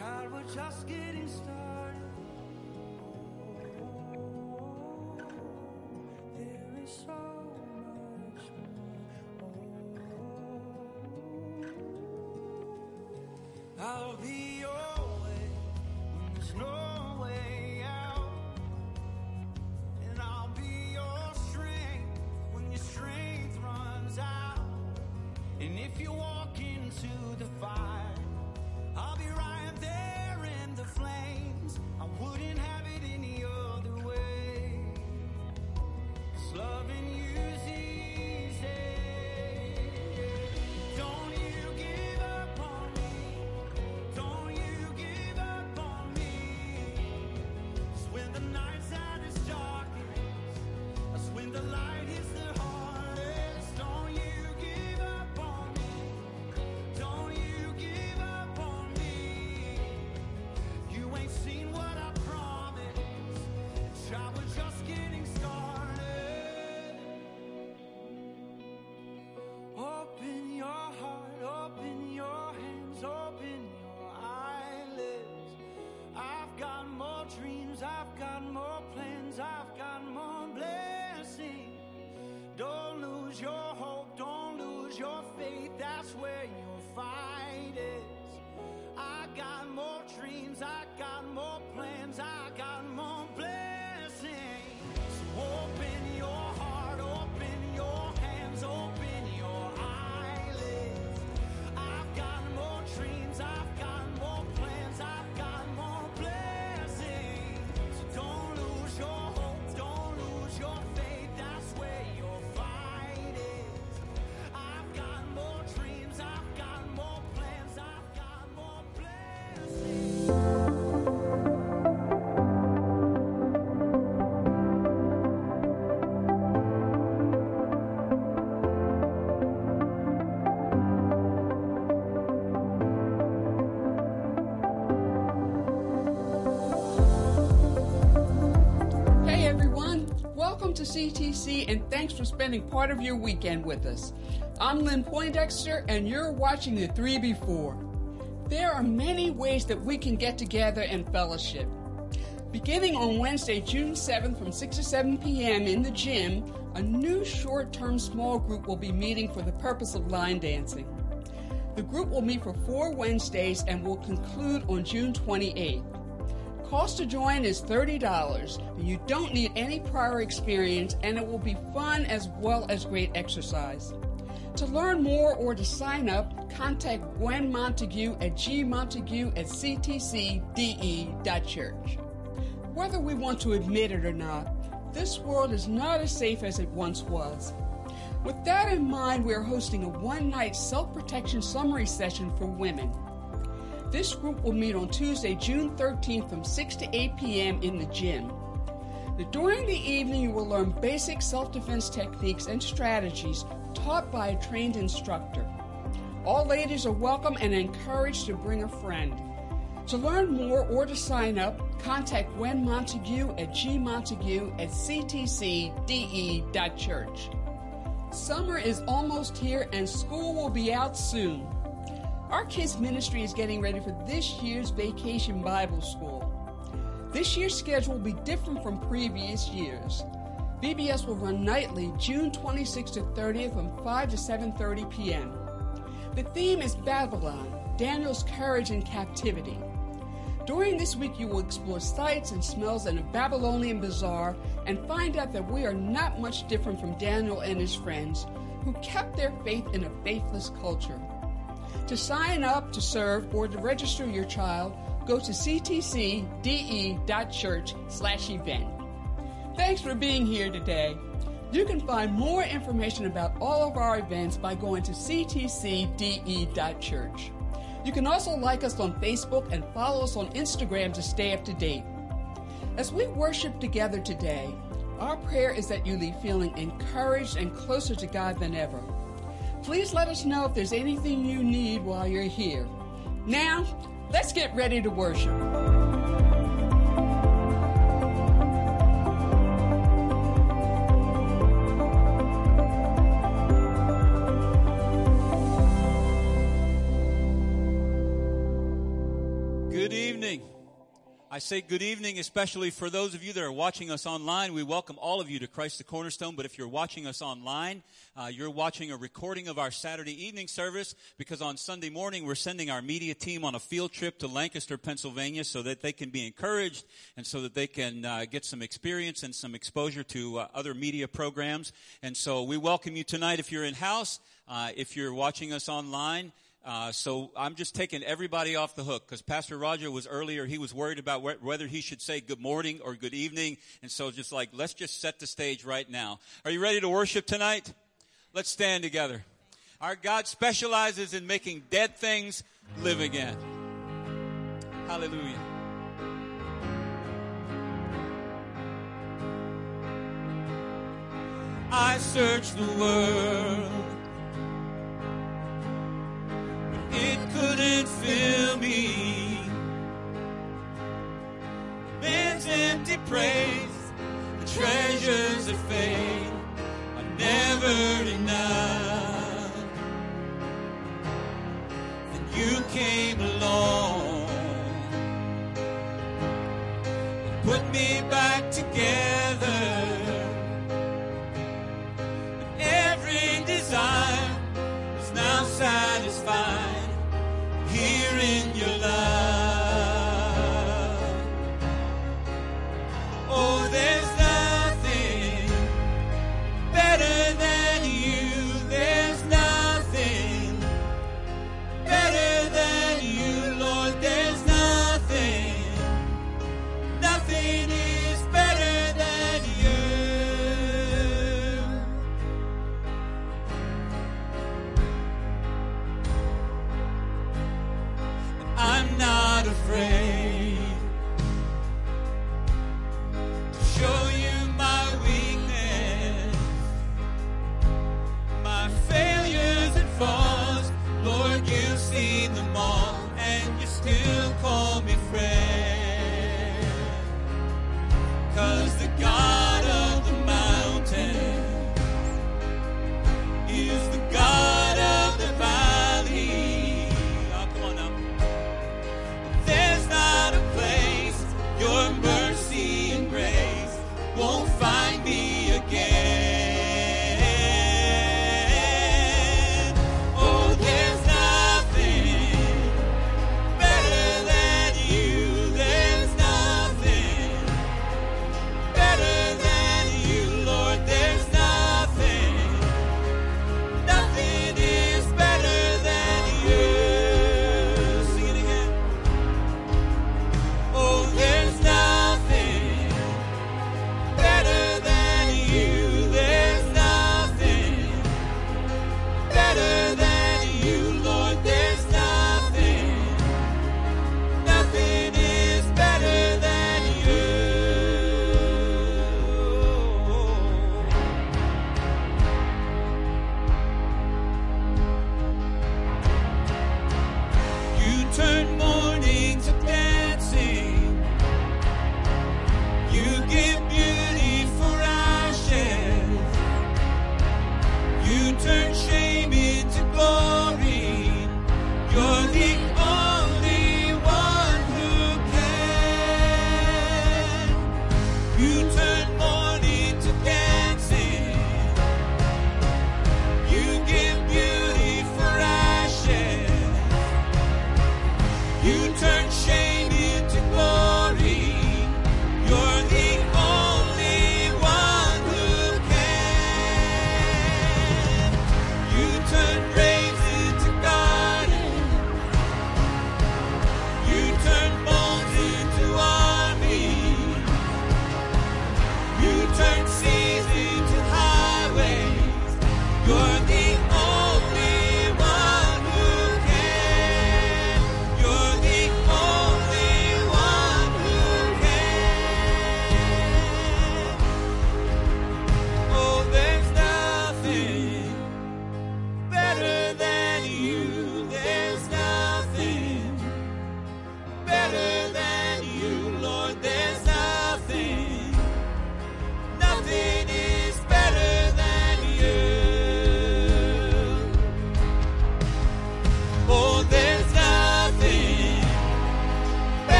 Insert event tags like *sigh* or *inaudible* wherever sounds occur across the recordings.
Child, we're just getting started. There is so much more. I'll be your way when there's no CTC and thanks for spending part of your weekend with us. I'm Lynn Poindexter and you're watching the 3 Before. There are many ways that we can get together and fellowship. Beginning on Wednesday, June 7th from 6 to 7 p.m. in the gym, a new short term small group will be meeting for the purpose of line dancing. The group will meet for four Wednesdays and will conclude on June 28th. Cost to join is $30. You don't need any prior experience, and it will be fun as well as great exercise. To learn more or to sign up, contact Gwen Montague at gmontague at ctcde.church. Whether we want to admit it or not, this world is not as safe as it once was. With that in mind, we are hosting a one night self protection summary session for women. This group will meet on Tuesday, June 13th from 6 to 8 p.m. in the gym. During the evening, you will learn basic self defense techniques and strategies taught by a trained instructor. All ladies are welcome and encouraged to bring a friend. To learn more or to sign up, contact Gwen Montague at gmontague at ctcde.church. Summer is almost here and school will be out soon. Our kids' ministry is getting ready for this year's Vacation Bible School. This year's schedule will be different from previous years. VBS will run nightly June 26th to 30th from 5 to 7:30 p.m. The theme is Babylon, Daniel's courage in captivity. During this week, you will explore sights and smells in a Babylonian bazaar and find out that we are not much different from Daniel and his friends who kept their faith in a faithless culture. To sign up to serve or to register your child, go to ctcde.church/event. Thanks for being here today. You can find more information about all of our events by going to ctcde.church. You can also like us on Facebook and follow us on Instagram to stay up to date. As we worship together today, our prayer is that you leave feeling encouraged and closer to God than ever. Please let us know if there's anything you need while you're here. Now, let's get ready to worship. Say good evening, especially for those of you that are watching us online. We welcome all of you to Christ the Cornerstone. But if you're watching us online, uh, you're watching a recording of our Saturday evening service because on Sunday morning we're sending our media team on a field trip to Lancaster, Pennsylvania, so that they can be encouraged and so that they can uh, get some experience and some exposure to uh, other media programs. And so we welcome you tonight if you're in house, uh, if you're watching us online. Uh, so I'm just taking everybody off the hook because Pastor Roger was earlier. He was worried about wh- whether he should say good morning or good evening. And so just like, let's just set the stage right now. Are you ready to worship tonight? Let's stand together. Our God specializes in making dead things live again. Hallelujah. I search the world it couldn't fill me. Man's empty praise, the treasures of faith are never enough. Then you came along and put me back together. Every desire is now satisfied here in your love.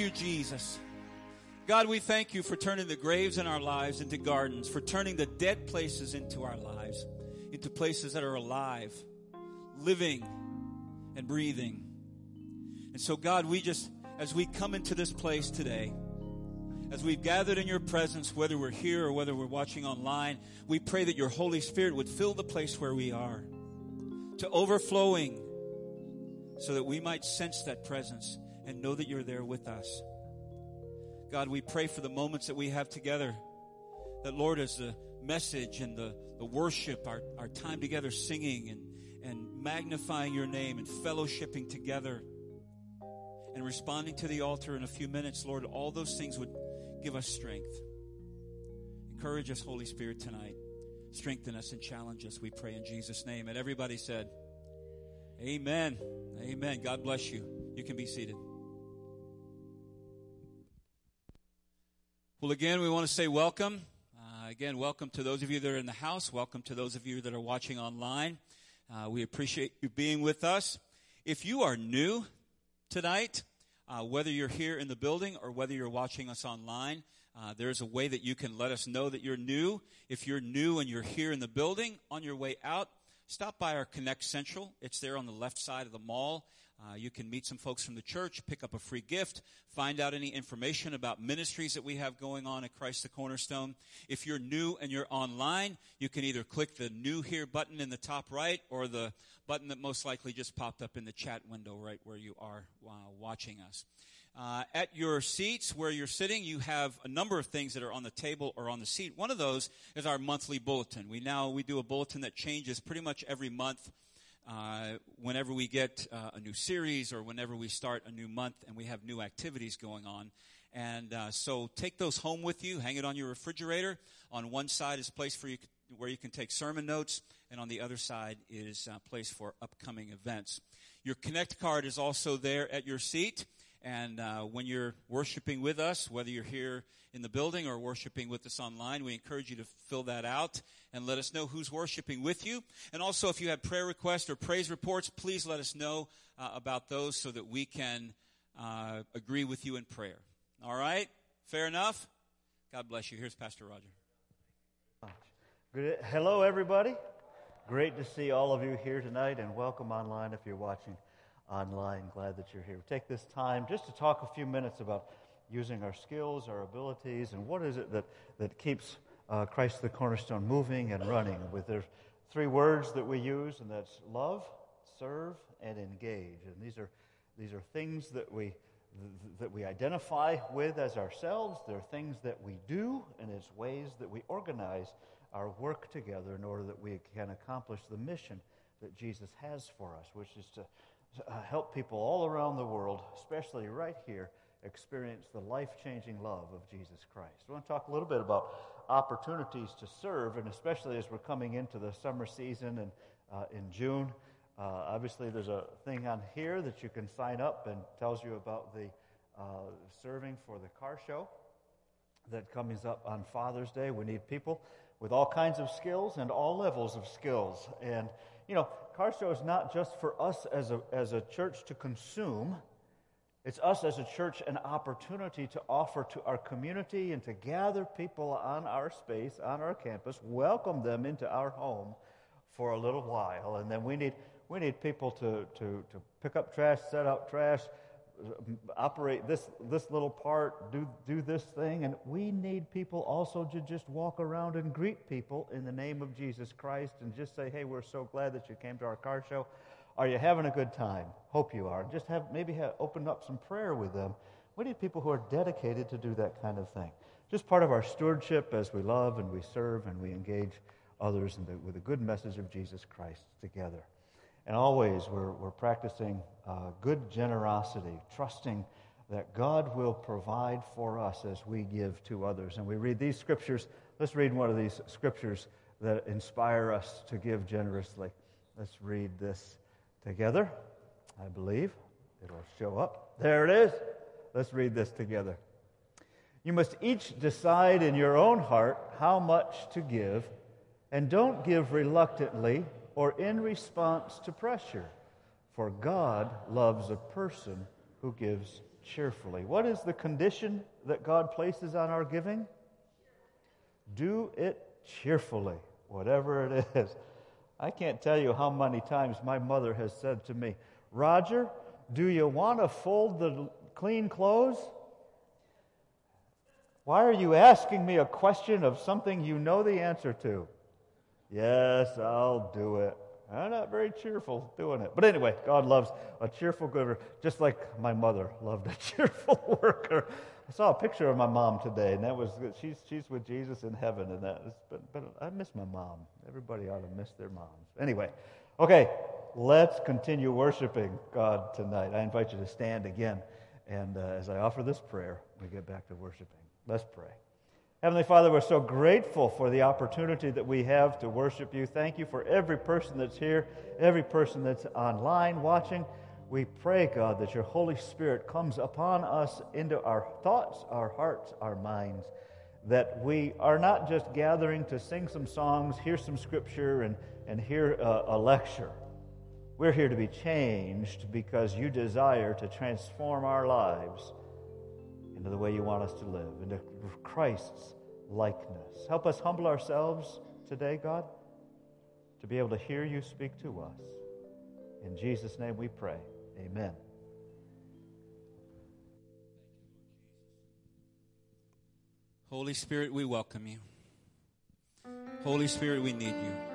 You, Jesus. God, we thank you for turning the graves in our lives into gardens, for turning the dead places into our lives, into places that are alive, living, and breathing. And so, God, we just, as we come into this place today, as we've gathered in your presence, whether we're here or whether we're watching online, we pray that your Holy Spirit would fill the place where we are to overflowing so that we might sense that presence and know that you're there with us. God, we pray for the moments that we have together. That, Lord, as the message and the, the worship, our, our time together singing and, and magnifying your name and fellowshipping together and responding to the altar in a few minutes, Lord, all those things would give us strength. Encourage us, Holy Spirit, tonight. Strengthen us and challenge us, we pray in Jesus' name. And everybody said, Amen. Amen. God bless you. You can be seated. Well, again, we want to say welcome. Uh, again, welcome to those of you that are in the house. Welcome to those of you that are watching online. Uh, we appreciate you being with us. If you are new tonight, uh, whether you're here in the building or whether you're watching us online, uh, there's a way that you can let us know that you're new. If you're new and you're here in the building, on your way out, stop by our Connect Central. It's there on the left side of the mall. Uh, you can meet some folks from the church, pick up a free gift, find out any information about ministries that we have going on at Christ the Cornerstone. If you're new and you're online, you can either click the new here button in the top right or the button that most likely just popped up in the chat window right where you are uh, watching us. Uh, at your seats where you're sitting, you have a number of things that are on the table or on the seat. One of those is our monthly bulletin. We now we do a bulletin that changes pretty much every month uh, whenever we get uh, a new series or whenever we start a new month and we have new activities going on. And uh, so take those home with you, hang it on your refrigerator. On one side is a place for you where you can take sermon notes, and on the other side is a place for upcoming events. Your Connect card is also there at your seat. And uh, when you're worshiping with us, whether you're here in the building or worshiping with us online, we encourage you to fill that out and let us know who's worshiping with you. And also, if you have prayer requests or praise reports, please let us know uh, about those so that we can uh, agree with you in prayer. All right? Fair enough? God bless you. Here's Pastor Roger. Good. Hello, everybody. Great to see all of you here tonight, and welcome online if you're watching online. Glad that you're here. Take this time just to talk a few minutes about using our skills, our abilities, and what is it that, that keeps uh, Christ the cornerstone moving and running. With there's three words that we use, and that's love, serve, and engage. And these are these are things that we that we identify with as ourselves. They're things that we do, and it's ways that we organize our work together in order that we can accomplish the mission that Jesus has for us, which is to uh, help people all around the world, especially right here, experience the life changing love of Jesus Christ. I want to talk a little bit about opportunities to serve, and especially as we're coming into the summer season and uh, in June. Uh, obviously, there's a thing on here that you can sign up and tells you about the uh, serving for the car show that comes up on Father's Day. We need people with all kinds of skills and all levels of skills. And, you know, car show is not just for us as a, as a church to consume, it's us as a church an opportunity to offer to our community and to gather people on our space, on our campus, welcome them into our home for a little while. And then we need, we need people to, to, to pick up trash, set out trash, operate this, this little part, do, do this thing. And we need people also to just walk around and greet people in the name of Jesus Christ and just say, hey, we're so glad that you came to our car show. Are you having a good time? Hope you are. Just have maybe have opened up some prayer with them. We need people who are dedicated to do that kind of thing. Just part of our stewardship as we love and we serve and we engage others the, with a good message of Jesus Christ together. And always we're, we're practicing uh, good generosity, trusting that God will provide for us as we give to others. And we read these scriptures. Let's read one of these scriptures that inspire us to give generously. Let's read this together. I believe it'll show up. There it is. Let's read this together. You must each decide in your own heart how much to give, and don't give reluctantly or in response to pressure, for God loves a person who gives cheerfully. What is the condition that God places on our giving? Do it cheerfully, whatever it *laughs* is. I can't tell you how many times my mother has said to me, Roger, do you want to fold the clean clothes? Why are you asking me a question of something you know the answer to? Yes, I'll do it. I'm not very cheerful doing it. But anyway, God loves a cheerful giver, just like my mother loved a *laughs* cheerful worker. I saw a picture of my mom today, and that was she's she's with Jesus in heaven, and that is, but but I miss my mom. Everybody ought to miss their moms. Anyway, okay, let's continue worshiping God tonight. I invite you to stand again, and uh, as I offer this prayer, we get back to worshiping. Let's pray. Heavenly Father, we're so grateful for the opportunity that we have to worship you. Thank you for every person that's here, every person that's online watching. We pray, God, that your Holy Spirit comes upon us into our thoughts, our hearts, our minds, that we are not just gathering to sing some songs, hear some scripture, and, and hear a, a lecture. We're here to be changed because you desire to transform our lives into the way you want us to live, into Christ's likeness. Help us humble ourselves today, God, to be able to hear you speak to us. In Jesus' name we pray. Amen. Holy Spirit, we welcome you. Holy Spirit, we need you.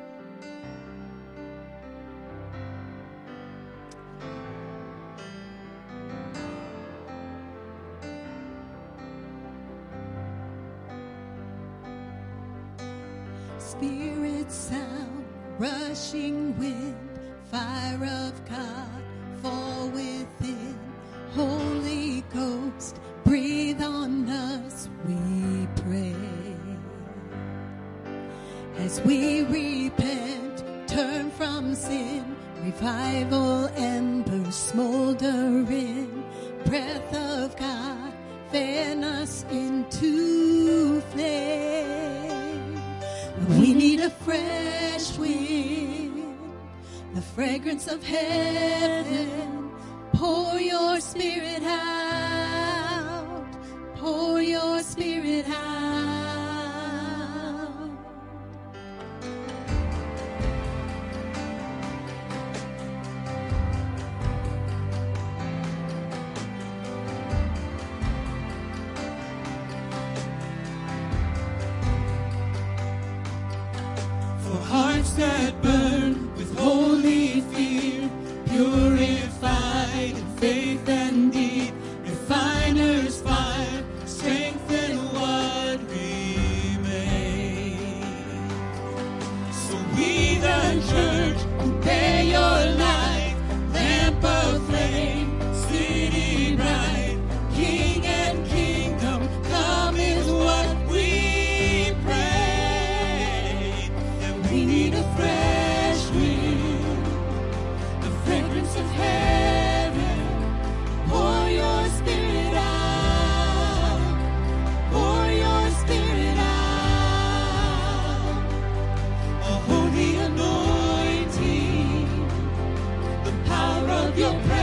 your prayer.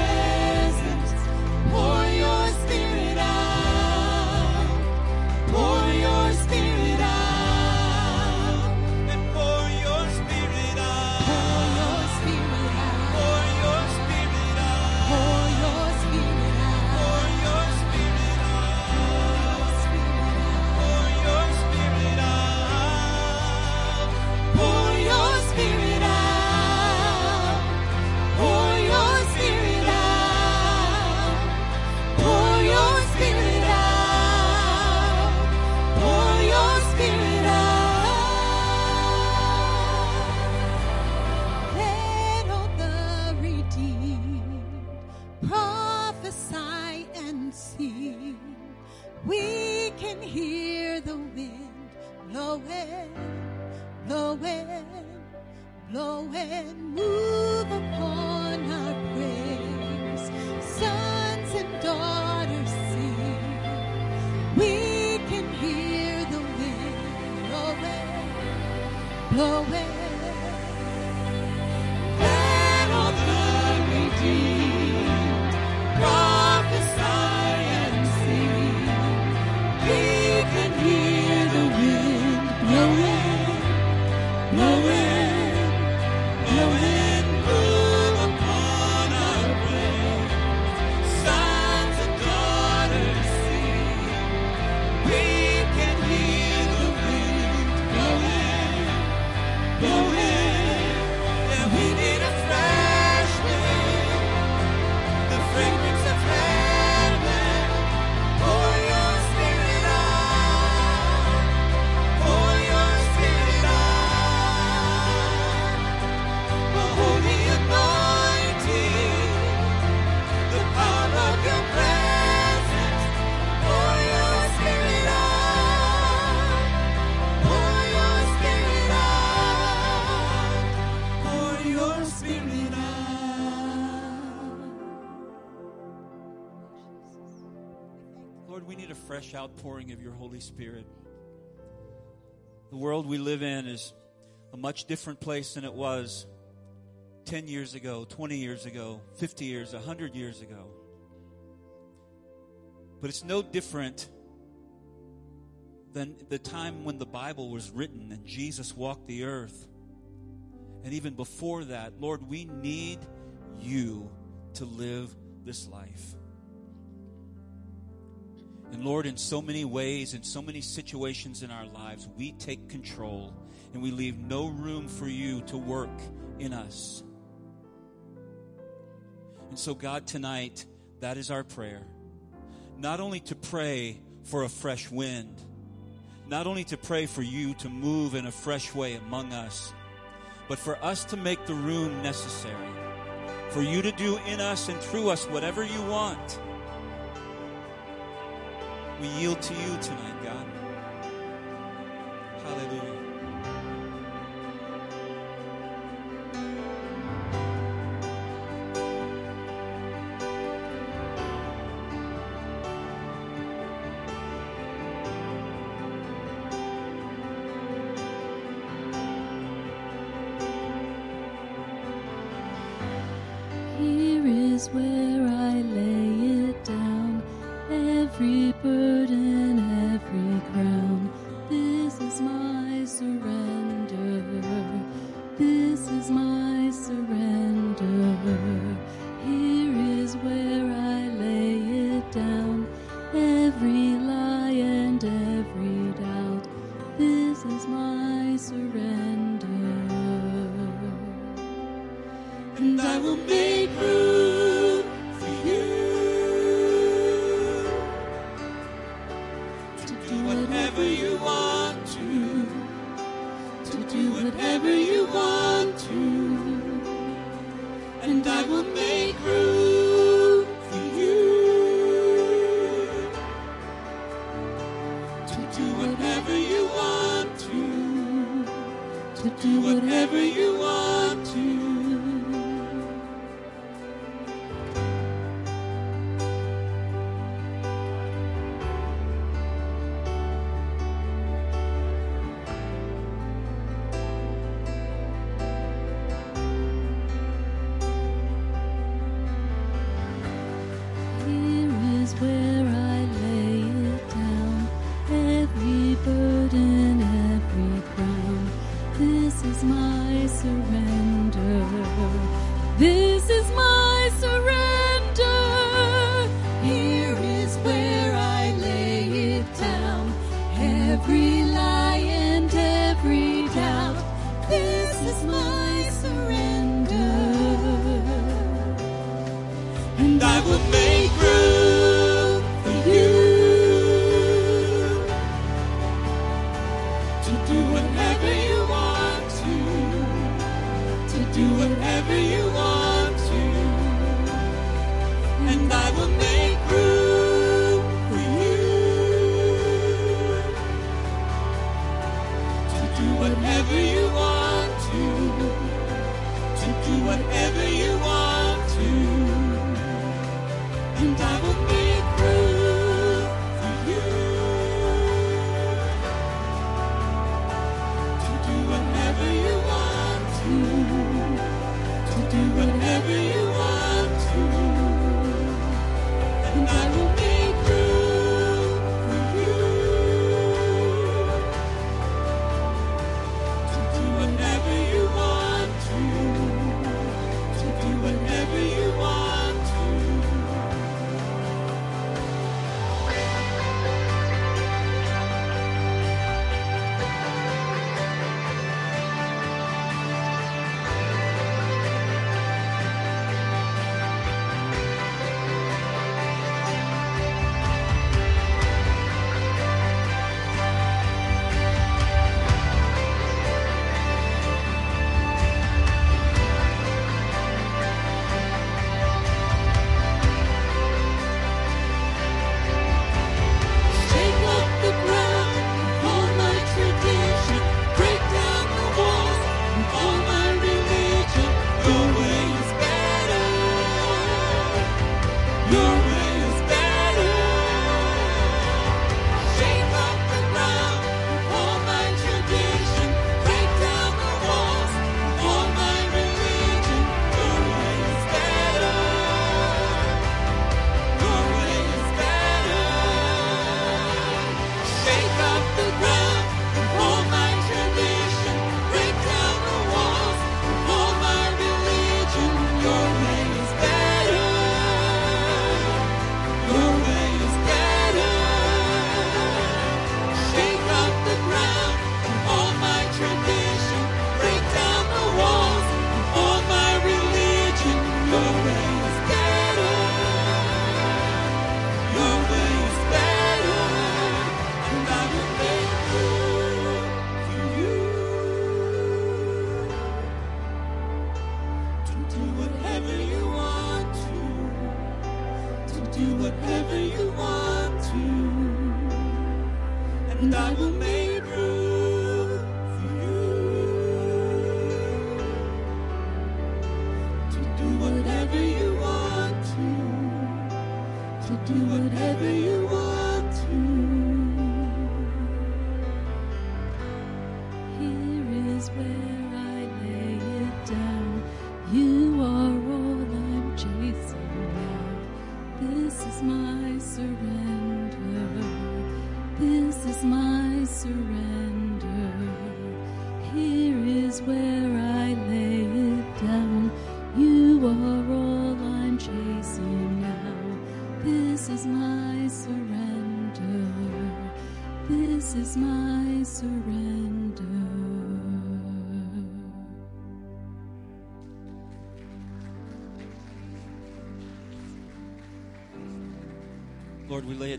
Outpouring of your Holy Spirit. The world we live in is a much different place than it was 10 years ago, 20 years ago, 50 years, 100 years ago. But it's no different than the time when the Bible was written and Jesus walked the earth. And even before that, Lord, we need you to live this life. And Lord, in so many ways, in so many situations in our lives, we take control and we leave no room for you to work in us. And so, God, tonight, that is our prayer. Not only to pray for a fresh wind, not only to pray for you to move in a fresh way among us, but for us to make the room necessary, for you to do in us and through us whatever you want. We yield to you tonight, God.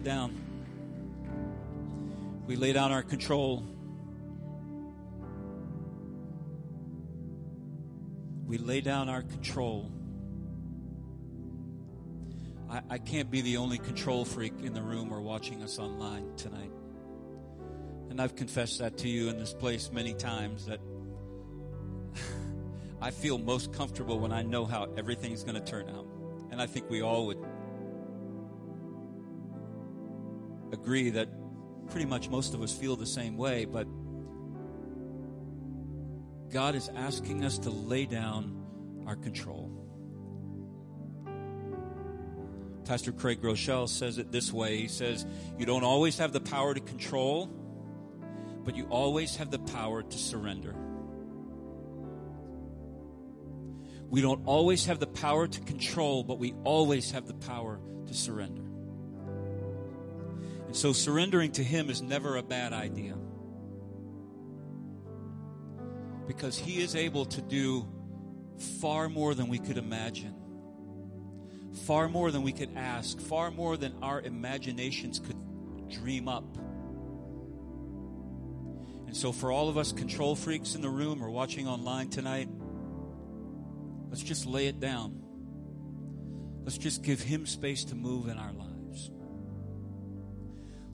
It down. We lay down our control. We lay down our control. I, I can't be the only control freak in the room or watching us online tonight. And I've confessed that to you in this place many times that *laughs* I feel most comfortable when I know how everything's going to turn out. And I think we all would agree that pretty much most of us feel the same way, but God is asking us to lay down our control. Pastor Craig Groeschel says it this way He says, You don't always have the power to control, but you always have the power to surrender. We don't always have the power to control, but we always have the power to surrender. And so surrendering to Him is never a bad idea. Because He is able to do far more than we could imagine, far more than we could ask, far more than our imaginations could dream up. And so, for all of us control freaks in the room or watching online tonight, let's just lay it down. Let's just give Him space to move in our lives.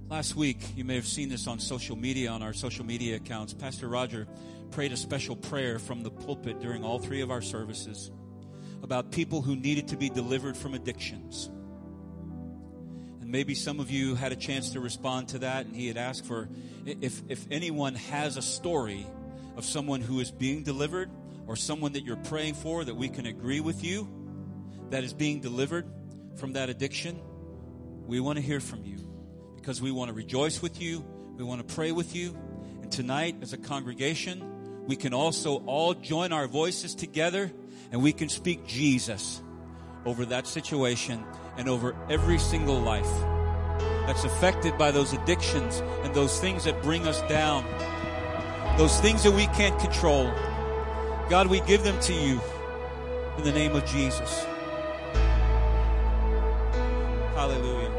Last week, you may have seen this on social media, on our social media accounts. Pastor Roger prayed a special prayer from the pulpit during all three of our services about people who needed to be delivered from addictions. And maybe some of you had a chance to respond to that, and he had asked for if, if anyone has a story of someone who is being delivered or someone that you're praying for that we can agree with you that is being delivered from that addiction, we want to hear from you because we want to rejoice with you, we want to pray with you. And tonight, as a congregation, we can also all join our voices together and we can speak Jesus over that situation and over every single life that's affected by those addictions and those things that bring us down, those things that we can't control. God, we give them to you in the name of Jesus. Hallelujah.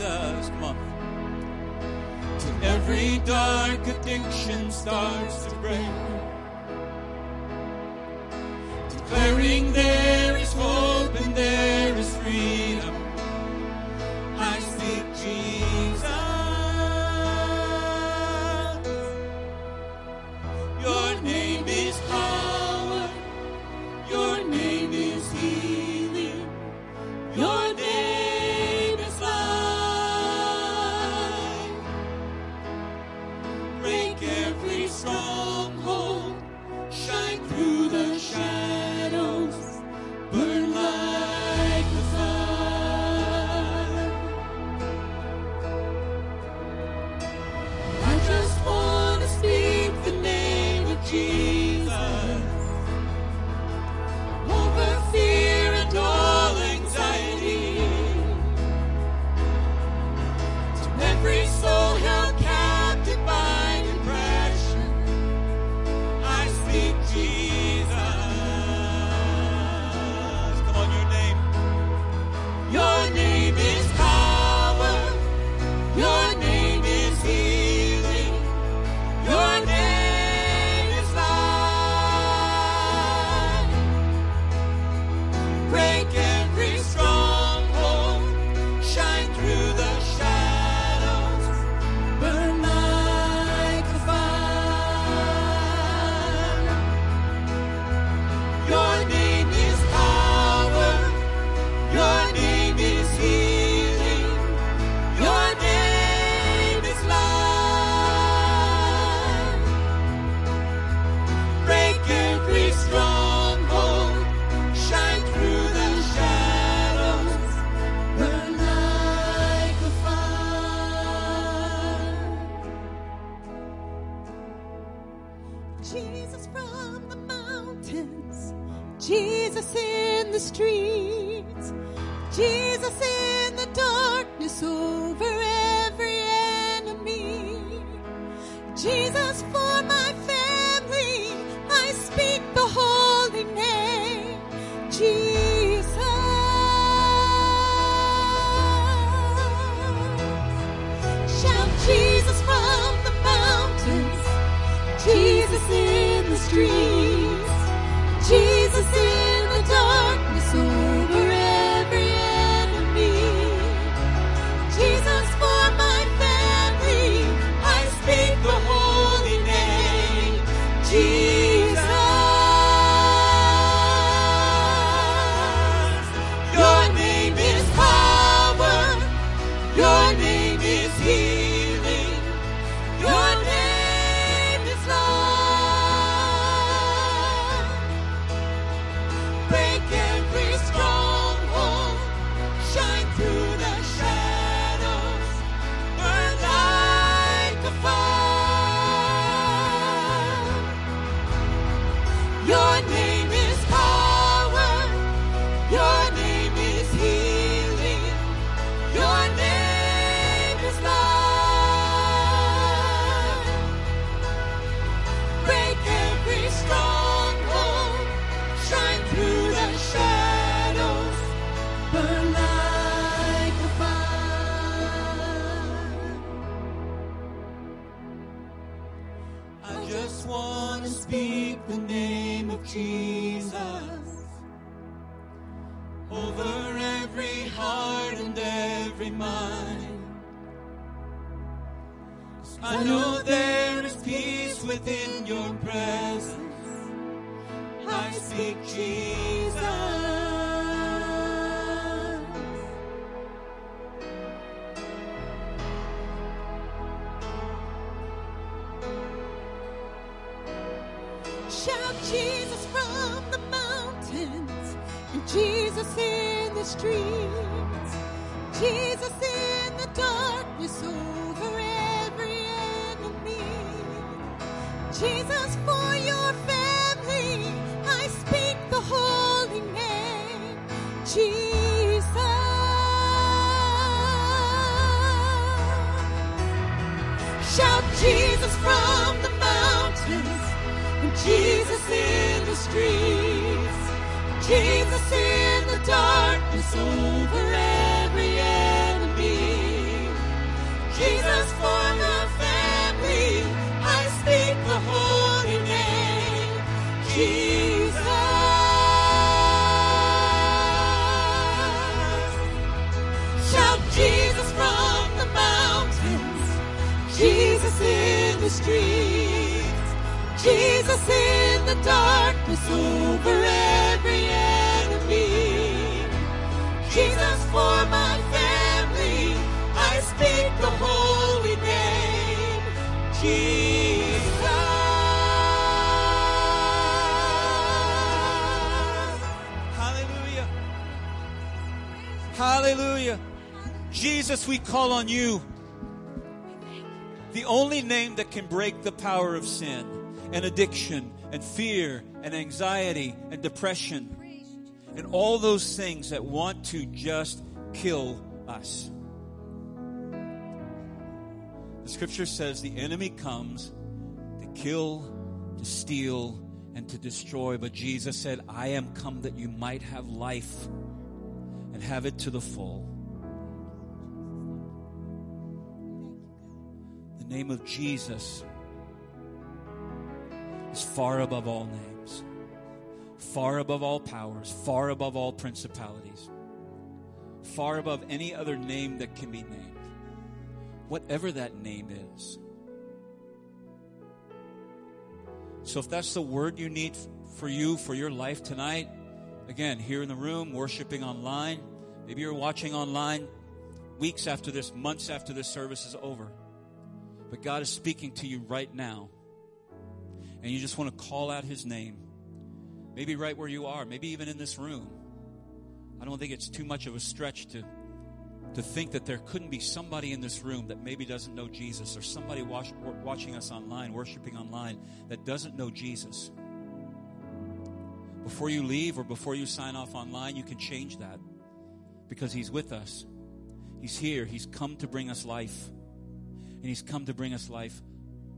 Come on. Till every dark addiction starts to break. Declaring there in the streets, your presence. I speak Jesus. Jesus in the streets. Jesus in the darkness over every enemy. Jesus for the family, I speak the holy name. Jesus. Shout Jesus from the mountains. Jesus in the streets. Jesus in the darkness over every enemy. Jesus for my family. I speak the holy name. Jesus. Hallelujah. Hallelujah. Jesus, we call on you. The only name that can break the power of sin and addiction and fear and anxiety and depression and all those things that want to just kill us. The scripture says the enemy comes to kill, to steal, and to destroy. But Jesus said, I am come that you might have life and have it to the full. The name of Jesus is far above all names, far above all powers, far above all principalities, far above any other name that can be named, whatever that name is. So if that's the word you need for you, for your life tonight, again, here in the room, worshiping online, maybe you're watching online weeks after this, months after this service is over. But God is speaking to you right now. And you just want to call out His name. Maybe right where you are, maybe even in this room. I don't think it's too much of a stretch to to think that there couldn't be somebody in this room that maybe doesn't know Jesus or somebody watch, watching us online, worshiping online, that doesn't know Jesus. Before you leave or before you sign off online, you can change that because He's with us. He's here. He's come to bring us life. And He's come to bring us life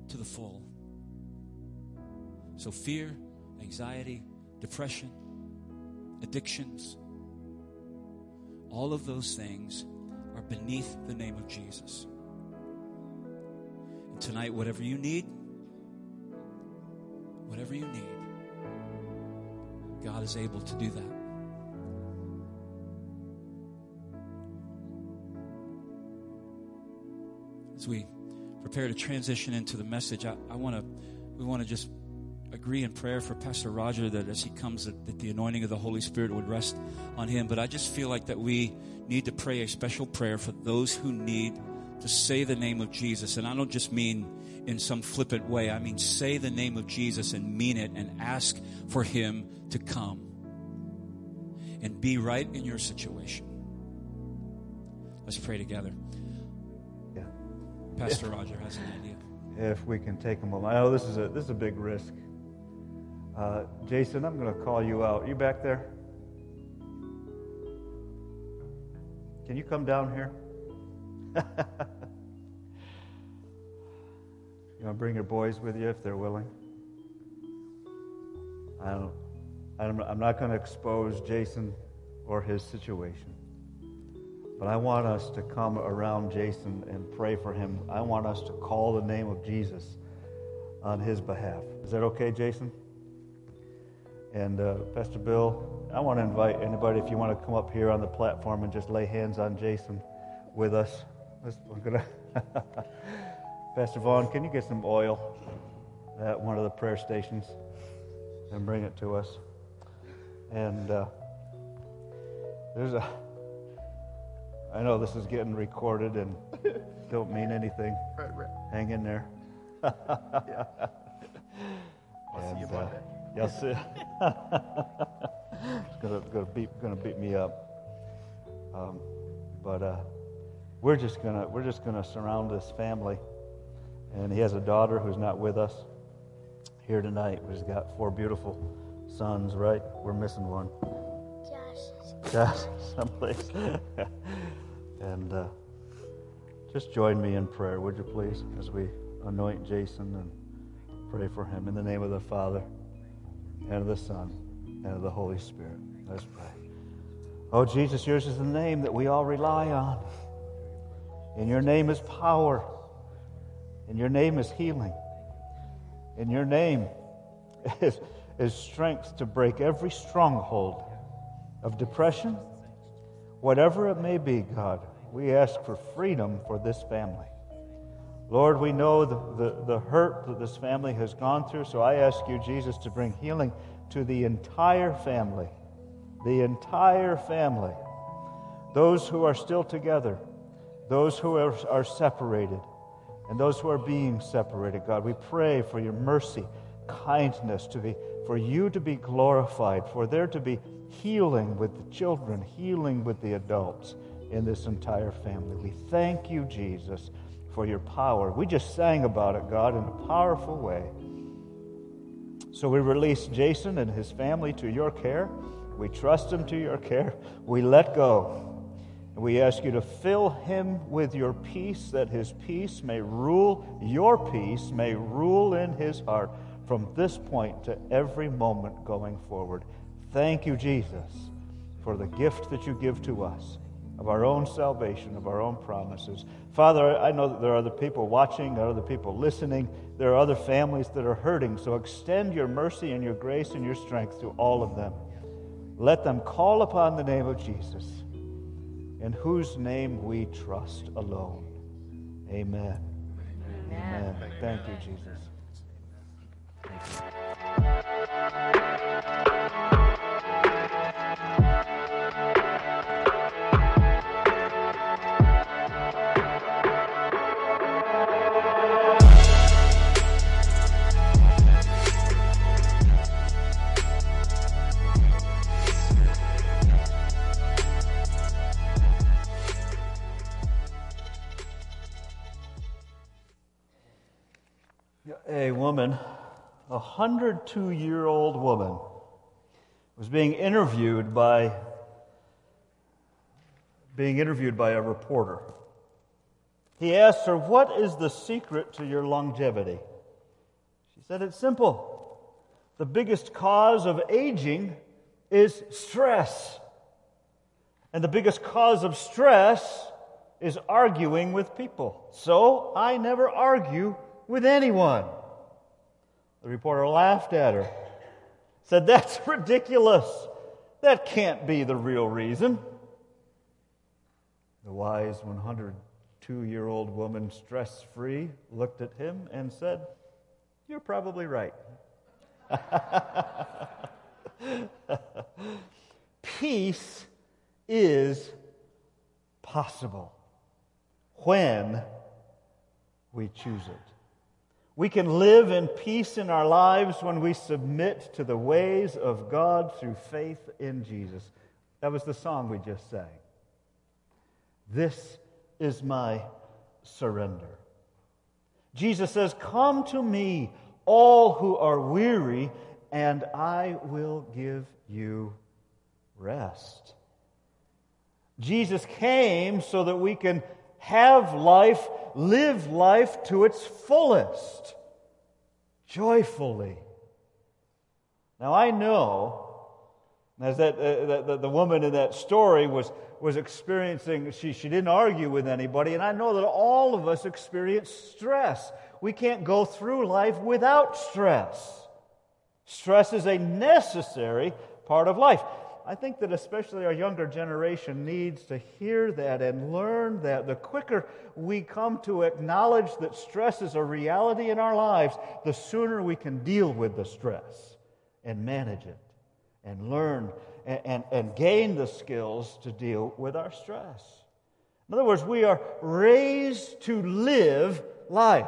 to the full. So, fear, anxiety, depression, addictions, all of those things are beneath the name of Jesus. And tonight, whatever you need, whatever you need, God is able to do that. As we prepare to transition into the message, I, I want to, we want to just agree in prayer for Pastor Roger that as he comes, that, that the anointing of the Holy Spirit would rest on him. But I just feel like that we need to pray a special prayer for those who need to say the name of Jesus. And I don't just mean in some flippant way. I mean, say the name of Jesus and mean it and ask for him to come and be right in your situation. Let's pray together. Yeah. Pastor Roger has an idea. If we can take a moment. I know this is a, this is a big risk. Uh, Jason, I'm going to call you out. You back there? Can you come down here? *laughs* you to bring your boys with you if they're willing? I don't. I'm, I'm not going to expose Jason or his situation. But I want us to come around Jason and pray for him. I want us to call the name of Jesus on his behalf. Is that okay, Jason? And uh, Pastor Bill, I want to invite anybody if you want to come up here on the platform and just lay hands on Jason with us. Let's, we're gonna *laughs* Pastor Vaughn, can you get some oil at one of the prayer stations and bring it to us? And uh, there's a. I know this is getting recorded and don't mean anything. *laughs* Right, right. Hang in there. *laughs* I'll see you And, uh, Yes, *laughs* it. it's gonna gonna beat gonna beat me up. Um, but uh, we're just gonna we're just gonna surround this family, and he has a daughter who's not with us here tonight. We've got four beautiful sons. Right? We're missing one. Josh. *laughs* Josh, someplace. *laughs* and uh, just join me in prayer, would you please, as we anoint Jason and pray for him in the name of the Father and of the Son and of the Holy Spirit. Let's pray. Oh, Jesus, yours is the name that we all rely on. In your name is power. In your name is healing. In your name *laughs* is, is strength to break every stronghold of depression, whatever it may be, God. We ask for freedom for this family. Lord, we know the, the, the hurt that this family has gone through, so I ask you, Jesus, to bring healing to the entire family. The entire family. Those who are still together, those who are, are separated, and those who are being separated, God. We pray for your mercy, kindness, to be, for you to be glorified, for there to be healing with the children, healing with the adults in this entire family. We thank you, Jesus for your power. We just sang about it, God, in a powerful way. So we release Jason and his family to your care. We trust him to your care. We let go. And we ask you to fill him with your peace, that his peace may rule, your peace may rule in his heart from this point to every moment going forward. Thank you, Jesus, for the gift that you give to us of our own salvation, of our own promises. Father, I know that there are other people watching, there are other people listening, there are other families that are hurting. So extend your mercy and your grace and your strength to all of them. Let them call upon the name of Jesus, in whose name we trust alone. Amen. Amen. Thank you, Jesus. A woman, a 102 year old woman, was being interviewed by being interviewed by a reporter. He asked her, What is the secret to your longevity? She said, It's simple. The biggest cause of aging is stress. And the biggest cause of stress is arguing with people. So I never argue with anyone. The reporter laughed at her, said, That's ridiculous. That can't be the real reason. The wise 102 year old woman, stress free, looked at him and said, You're probably right. *laughs* Peace is possible when we choose it. We can live in peace in our lives when we submit to the ways of God through faith in Jesus. That was the song we just sang. This is my surrender. Jesus says, Come to me, all who are weary, and I will give you rest. Jesus came so that we can have life, live life to its fullest, joyfully. Now, I know, as that, uh, the, the woman in that story was, was experiencing, she, she didn't argue with anybody, and I know that all of us experience stress. We can't go through life without stress. Stress is a necessary part of life. I think that especially our younger generation needs to hear that and learn that. The quicker we come to acknowledge that stress is a reality in our lives, the sooner we can deal with the stress and manage it and learn and, and, and gain the skills to deal with our stress. In other words, we are raised to live life.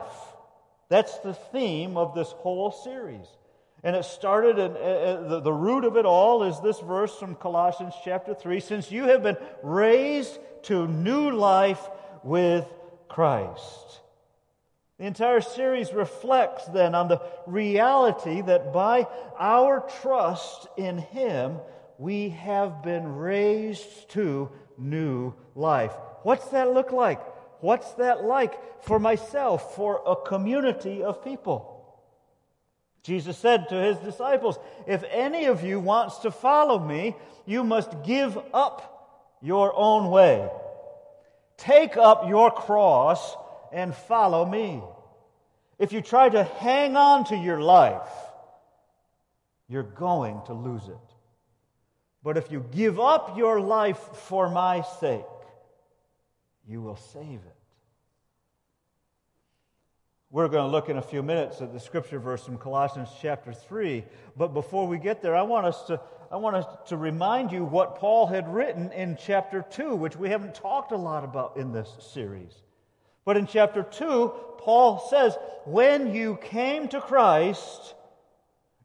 That's the theme of this whole series. And it started, and uh, uh, the, the root of it all is this verse from Colossians chapter 3 Since you have been raised to new life with Christ. The entire series reflects then on the reality that by our trust in Him, we have been raised to new life. What's that look like? What's that like for myself, for a community of people? Jesus said to his disciples, If any of you wants to follow me, you must give up your own way. Take up your cross and follow me. If you try to hang on to your life, you're going to lose it. But if you give up your life for my sake, you will save it. We're going to look in a few minutes at the scripture verse from Colossians chapter 3. But before we get there, I want us to, I want us to remind you what Paul had written in chapter 2, which we haven't talked a lot about in this series. But in chapter 2, Paul says, When you came to Christ,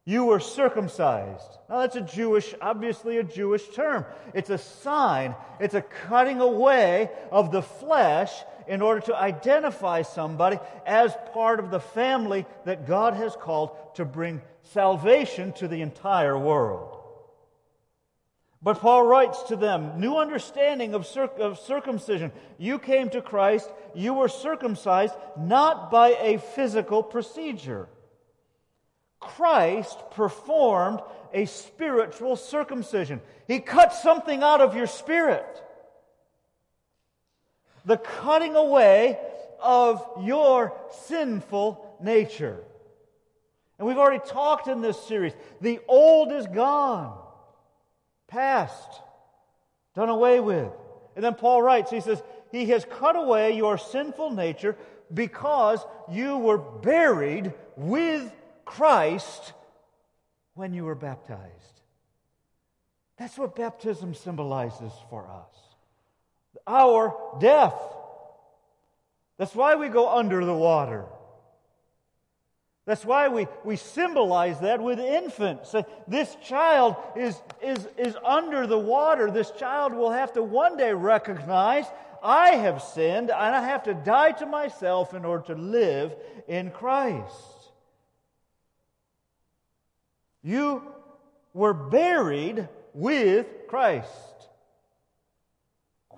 you were circumcised. Now, that's a Jewish, obviously a Jewish term. It's a sign, it's a cutting away of the flesh in order to identify somebody as part of the family that God has called to bring salvation to the entire world. But Paul writes to them, new understanding of, circ- of, circumcision. You came to Christ, you were circumcised not by a physical procedure. Christ performed a spiritual circumcision. He cut something out of your spirit the cutting away of your sinful nature. And we've already talked in this series. The old is gone, past, done away with. And then Paul writes, he says, He has cut away your sinful nature because you were buried with Christ when you were baptized. That's what baptism symbolizes for us our death. That's why we go under the water. That's why we, we symbolize that with infants. This child is, is, is under the water. This child will have to one day recognize I have sinned and I have to die to myself in order to live in Christ. You were buried with Christ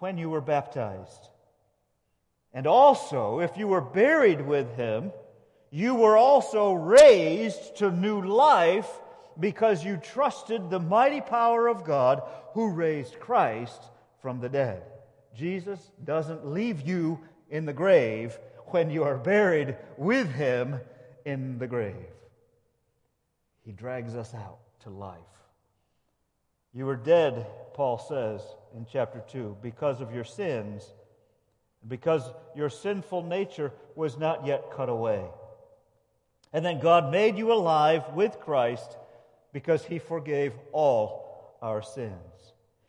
when you were baptized. And also, if you were buried with him, you were also raised to new life because you trusted the mighty power of God who raised Christ from the dead. Jesus doesn't leave you in the grave when you are buried with him in the grave. He drags us out to life. You were dead, Paul says in chapter 2, because of your sins, because your sinful nature was not yet cut away. And then God made you alive with Christ because he forgave all our sins.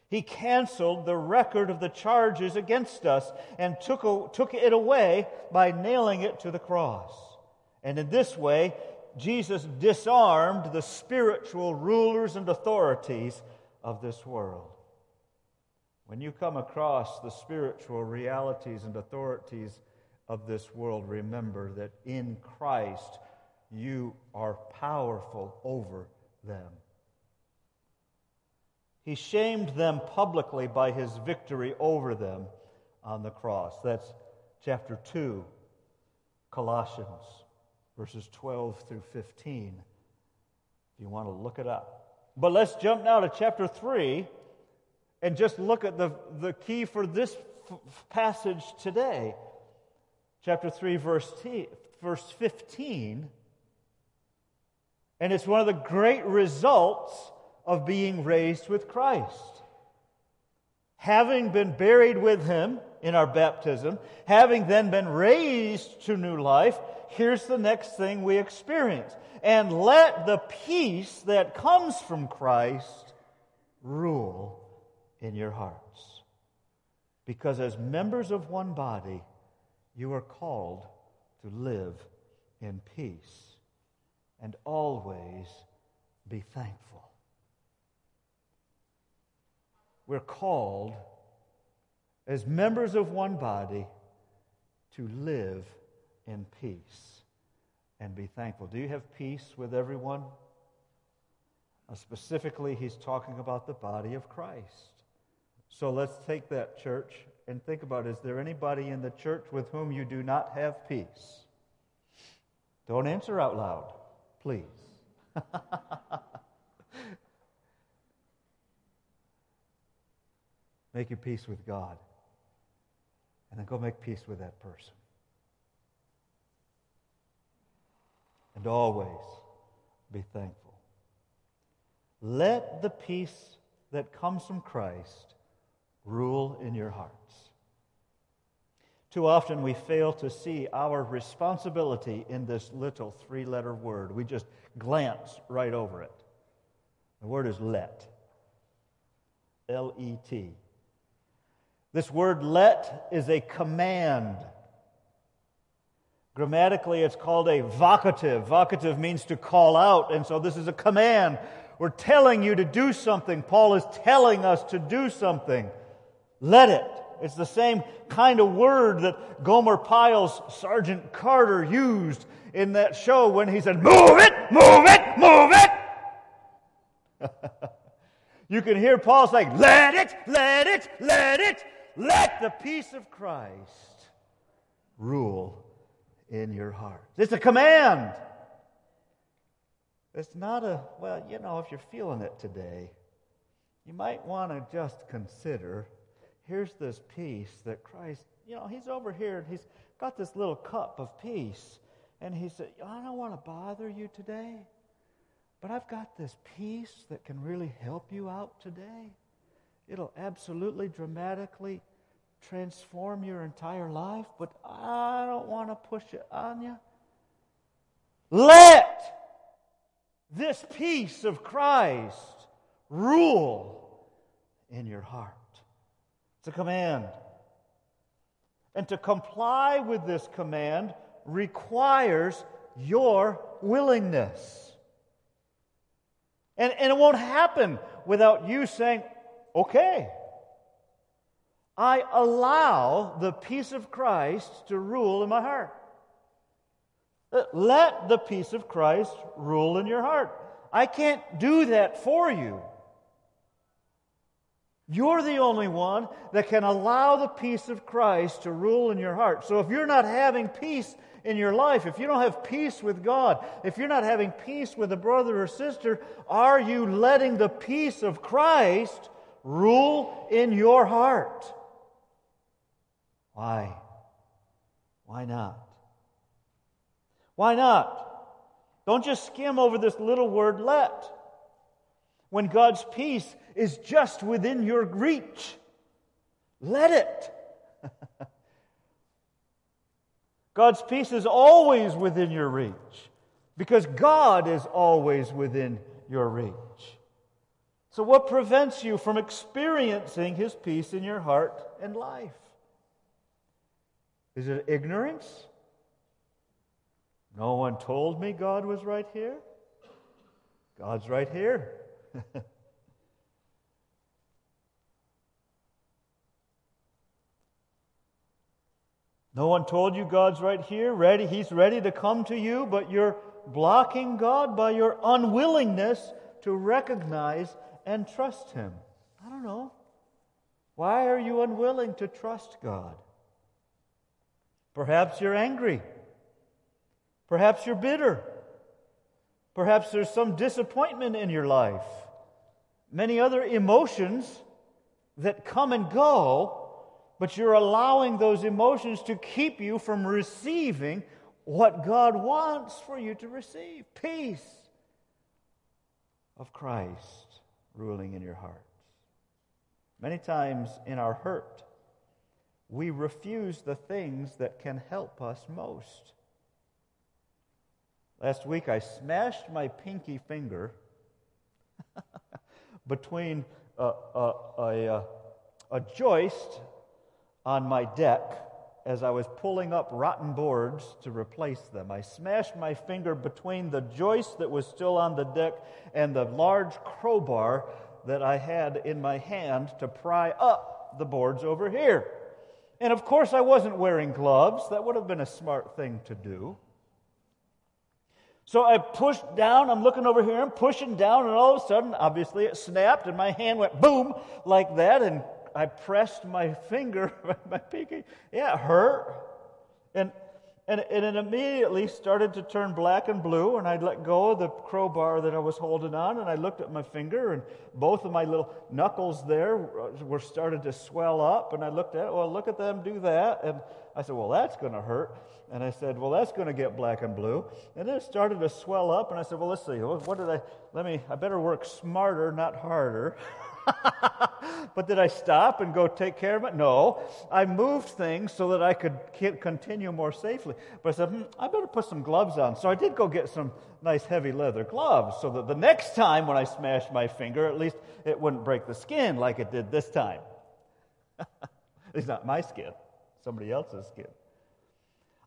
He canceled the record of the charges against us and took, took it away by nailing it to the cross. And in this way, Jesus disarmed the spiritual rulers and authorities of this world. When you come across the spiritual realities and authorities of this world, remember that in Christ you are powerful over them. He shamed them publicly by his victory over them on the cross. That's chapter 2, Colossians, verses 12 through 15, if you want to look it up. But let's jump now to chapter 3 and just look at the, the key for this f- passage today. Chapter 3, verse, t- verse 15. And it's one of the great results of being raised with Christ. Having been buried with him in our baptism, having then been raised to new life, here's the next thing we experience. And let the peace that comes from Christ rule in your hearts. Because as members of one body, you are called to live in peace and always be thankful. We're called as members of one body to live in peace and be thankful. Do you have peace with everyone? Uh, specifically, he's talking about the body of Christ. So let's take that, church, and think about is there anybody in the church with whom you do not have peace? Don't answer out loud, please. *laughs* make your peace with God. And then go make peace with that person. And always be thankful. Let the peace that comes from Christ rule in your hearts. Too often we fail to see our responsibility in this little three letter word. We just glance right over it. The word is let. L E T. This word let is a command. Grammatically, it's called a vocative. Vocative means to call out, and so this is a command. We're telling you to do something. Paul is telling us to do something. Let it. It's the same kind of word that Gomer Pyle's Sergeant Carter used in that show when he said, Move it, move it, move it. *laughs* you can hear Paul saying, Let it, let it, let it, let the peace of Christ rule in your heart. It's a command. It's not a, well, you know, if you're feeling it today, you might want to just consider here's this peace that Christ, you know, he's over here and he's got this little cup of peace. And he said, I don't want to bother you today, but I've got this peace that can really help you out today. It'll absolutely dramatically transform your entire life, but I don't want to push it on you. Let this peace of Christ rule in your heart. It's a command. And to comply with this command requires your willingness. And, and it won't happen without you saying, okay, I allow the peace of Christ to rule in my heart. Uh, let the peace of Christ rule in your heart. I can't do that for you. You're the only one that can allow the peace of Christ to rule in your heart. So if you're not having peace in your life, if you don't have peace with God, if you're not having peace with a brother or sister, are you letting the peace of Christ rule in your heart? Why? Why not? Why not? Don't just skim over this little word let. When God's peace is just within your reach, let it. *laughs* God's peace is always within your reach because God is always within your reach. So, what prevents you from experiencing His peace in your heart and life? Is it ignorance? No one told me God was right here. God's right here. *laughs* no one told you God's right here, ready, he's ready to come to you, but you're blocking God by your unwillingness to recognize and trust him. I don't know. Why are you unwilling to trust God? Perhaps you're angry. Perhaps you're bitter. Perhaps there's some disappointment in your life. Many other emotions that come and go, but you're allowing those emotions to keep you from receiving what God wants for you to receive peace of Christ ruling in your heart. Many times in our hurt, we refuse the things that can help us most. Last week, I smashed my pinky finger *laughs* between a, a, a, uh, a, joist on my deck as I was pulling up rotten boards to replace them. I smashed my finger between the joist that was still on the deck and the large crowbar that I had in my hand to pry up the boards over here. And of course, I wasn't wearing gloves. That would have been a smart thing to do. So I pushed down, I'm looking over here, I'm pushing down, and all of a sudden, obviously, it snapped, and my hand went boom like that, and I pressed my finger, *laughs* my pinky. Yeah, it hurt. And, and, and it immediately started to turn black and blue, and I let go of the crowbar that I was holding on, and I looked at my finger, and both of my little knuckles there were started to swell up, and I looked at it, well, look at them do that, and I said, well, that's going to hurt. And I said, well, that's going to get black and blue. And then it started to swell up. And I said, well, let's see. What did I, let me, I better work smarter, not harder. *laughs* *laughs* but did I stop and go take care of it? No. I moved things so that I could continue more safely. But I said, hmm, I better put some gloves on. So I did go get some nice heavy leather gloves so that the next time when I smashed my finger, at least it wouldn't break the skin like it did this time. *laughs* it's not my skin, somebody else's skin.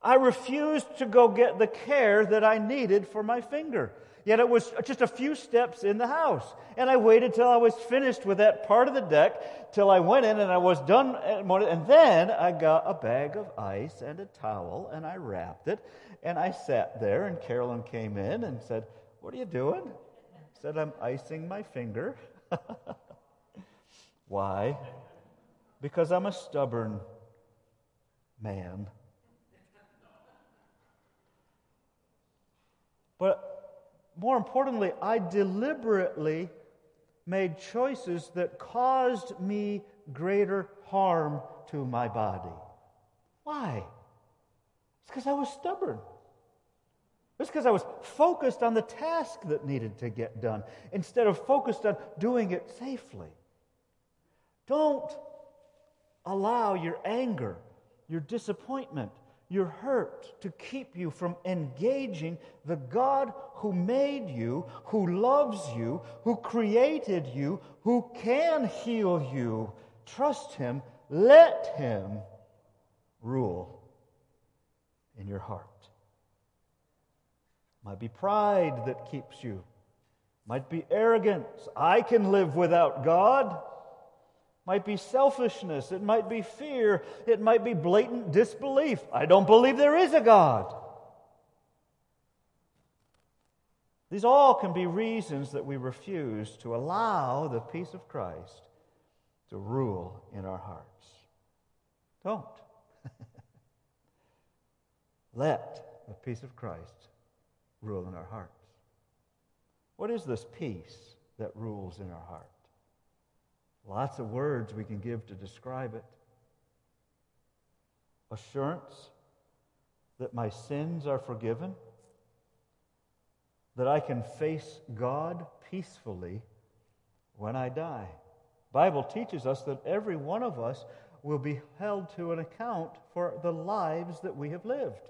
I refused to go get the care that I needed for my finger. Yet it was just a few steps in the house. And I waited till I was finished with that part of the deck, till I went in and I was done. And then I got a bag of ice and a towel and I wrapped it. And I sat there and Carolyn came in and said, What are you doing? I said, I'm icing my finger. *laughs* Why? Because I'm a stubborn man. But more importantly, I deliberately made choices that caused me greater harm to my body. Why? It's because I was stubborn. It's because I was focused on the task that needed to get done instead of focused on doing it safely. Don't allow your anger, your disappointment, your hurt to keep you from engaging the God who made you, who loves you, who created you, who can heal you. Trust Him. Let Him rule in your heart. Might be pride that keeps you. Might be arrogance. I can live without God might be selfishness, it might be fear, it might be blatant disbelief. I don't believe there is a God. These all can be reasons that we refuse to allow the peace of Christ to rule in our hearts. Don't. *laughs* Let the peace of Christ rule in our hearts. What is this peace that rules in our heart? Lots of words we can give to describe it. Assurance that my sins are forgiven, that I can face God peacefully when I die. Bible teaches us that every one of us will be held to an account for the lives that we have lived.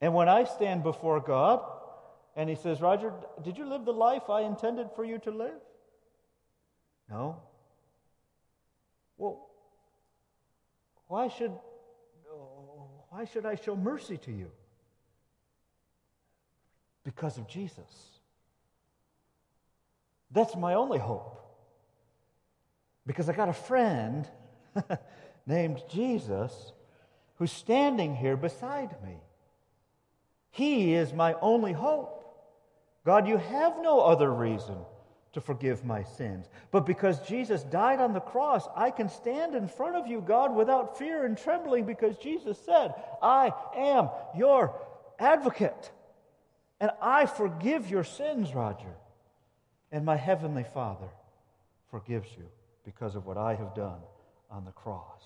And when I stand before God and He says, Roger, did you live the life I intended for you to live? No. Well, why should, why should I show mercy to you? Because of Jesus. That's my only hope. Because I got a friend *laughs* named Jesus who's standing here beside me. He is my only hope. God, you have no other reason to forgive my sins. But because Jesus died on the cross, I can stand in front of you, God, without fear and trembling because Jesus said, I am your advocate. And I forgive your sins, Roger. And my heavenly Father forgives you because of what I have done on the cross.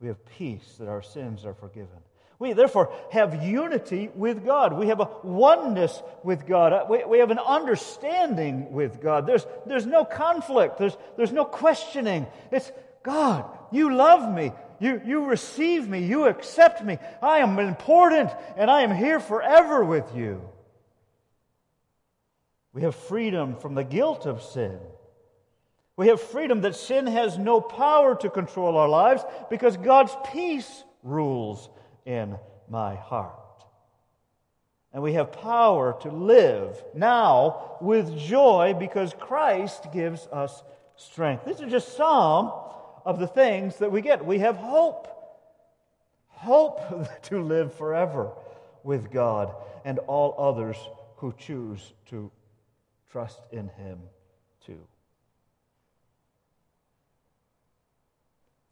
We have peace that our sins are forgiven. We therefore have unity with God. We have a oneness with God. Uh, we, we have an understanding with God. There's, there's no conflict. There's, there's no questioning. It's God, you love me. You, you receive me. You accept me. I am important and I am here forever with you. We have freedom from the guilt of sin. We have freedom that sin has no power to control our lives because God's peace rules in my heart. And we have power to live now with joy because Christ gives us strength. These are just some of the things that we get. We have hope. Hope *laughs* to live forever with God and all others who choose to trust in Him too.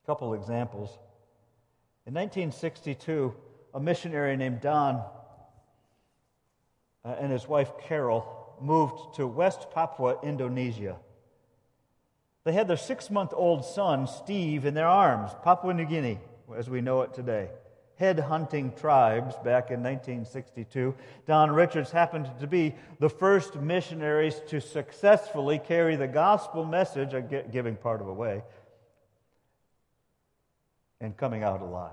A couple examples. In 1962, a missionary named Don uh, and his wife Carol moved to West Papua, Indonesia. They had their six month old son, Steve, in their arms, Papua New Guinea, as we know it today. Head hunting tribes back in 1962. Don Richards happened to be the first missionaries to successfully carry the gospel message, giving part of away, and coming out alive.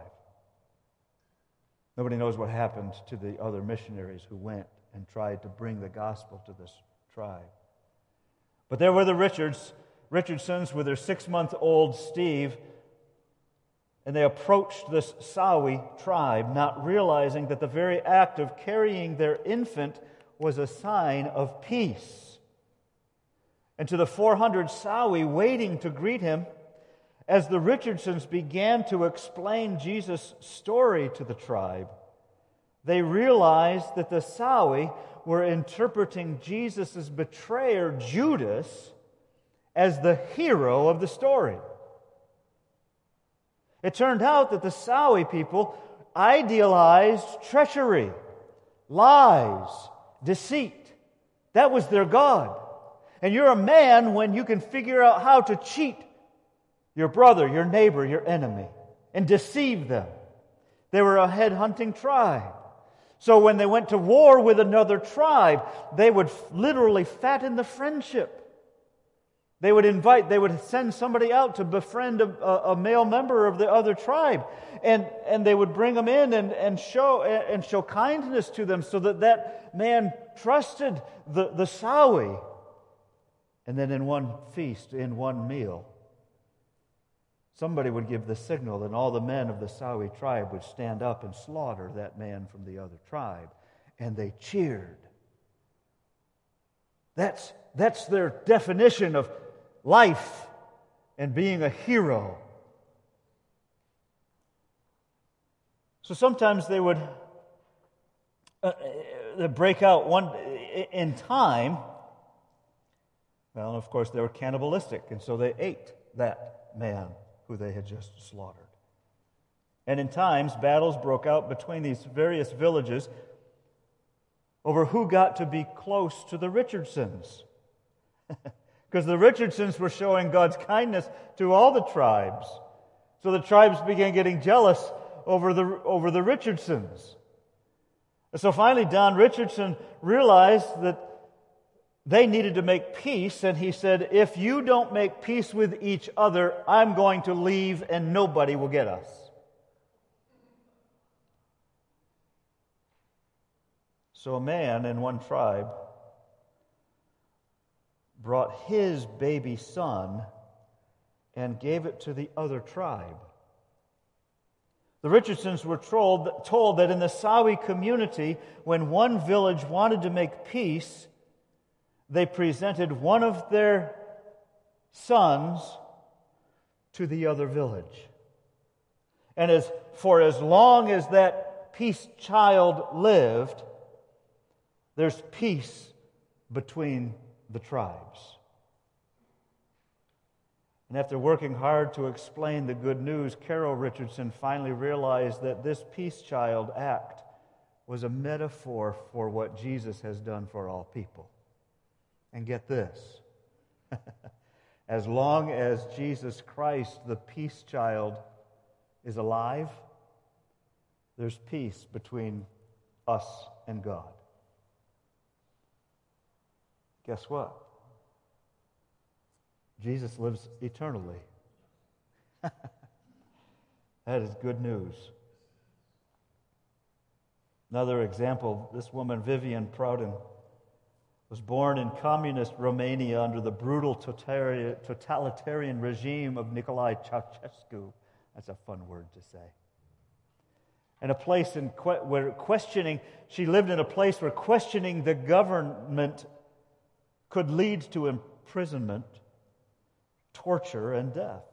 Nobody knows what happened to the other missionaries who went and tried to bring the gospel to this tribe. But there were the Richards, Richardsons with their six month old Steve, and they approached this Sawi tribe, not realizing that the very act of carrying their infant was a sign of peace. And to the 400 Sawi waiting to greet him, as the Richardsons began to explain Jesus' story to the tribe, they realized that the Sawi were interpreting Jesus' betrayer, Judas, as the hero of the story. It turned out that the Sawi people idealized treachery, lies, deceit. That was their God. And you're a man when you can figure out how to cheat your brother, your neighbor, your enemy, and deceive them. They were a head-hunting tribe. So when they went to war with another tribe, they would literally fatten the friendship. They would invite, they would send somebody out to befriend a, a, male member of the other tribe. And, and they would bring them in and, and, show, and show kindness to them so that that man trusted the, the Sawi. And then in one feast, in one meal, Somebody would give the signal, and all the men of the Sawi tribe would stand up and slaughter that man from the other tribe. And they cheered. That's, that's their definition of life and being a hero. So sometimes they would uh, break out one in time. Well, of course, they were cannibalistic, and so they ate that man who they had just slaughtered. And in times, battles broke out between these various villages over who got to be close to the Richardsons. *laughs* Because the Richardsons were showing God's kindness to all the tribes. So the tribes began getting jealous over the, over the Richardsons. And so finally, Don Richardson realized that they needed to make peace, and he said, If you don't make peace with each other, I'm going to leave and nobody will get us. So a man in one tribe brought his baby son and gave it to the other tribe. The Richardsons were told, told that in the Sawi community, when one village wanted to make peace, they presented one of their sons to the other village. And as, for as long as that peace child lived, there's peace between the tribes. And after working hard to explain the good news, Carol Richardson finally realized that this peace child act was a metaphor for what Jesus has done for all people. And get this *laughs* as long as Jesus Christ, the peace child, is alive, there's peace between us and God. Guess what? Jesus lives eternally. *laughs* that is good news. Another example this woman, Vivian Proudin, was born in communist Romania under the brutal totalitarian regime of Nicolae Ceausescu. That's a fun word to say. And a place in que- where questioning, she lived in a place where questioning the government could lead to imprisonment, torture, and death.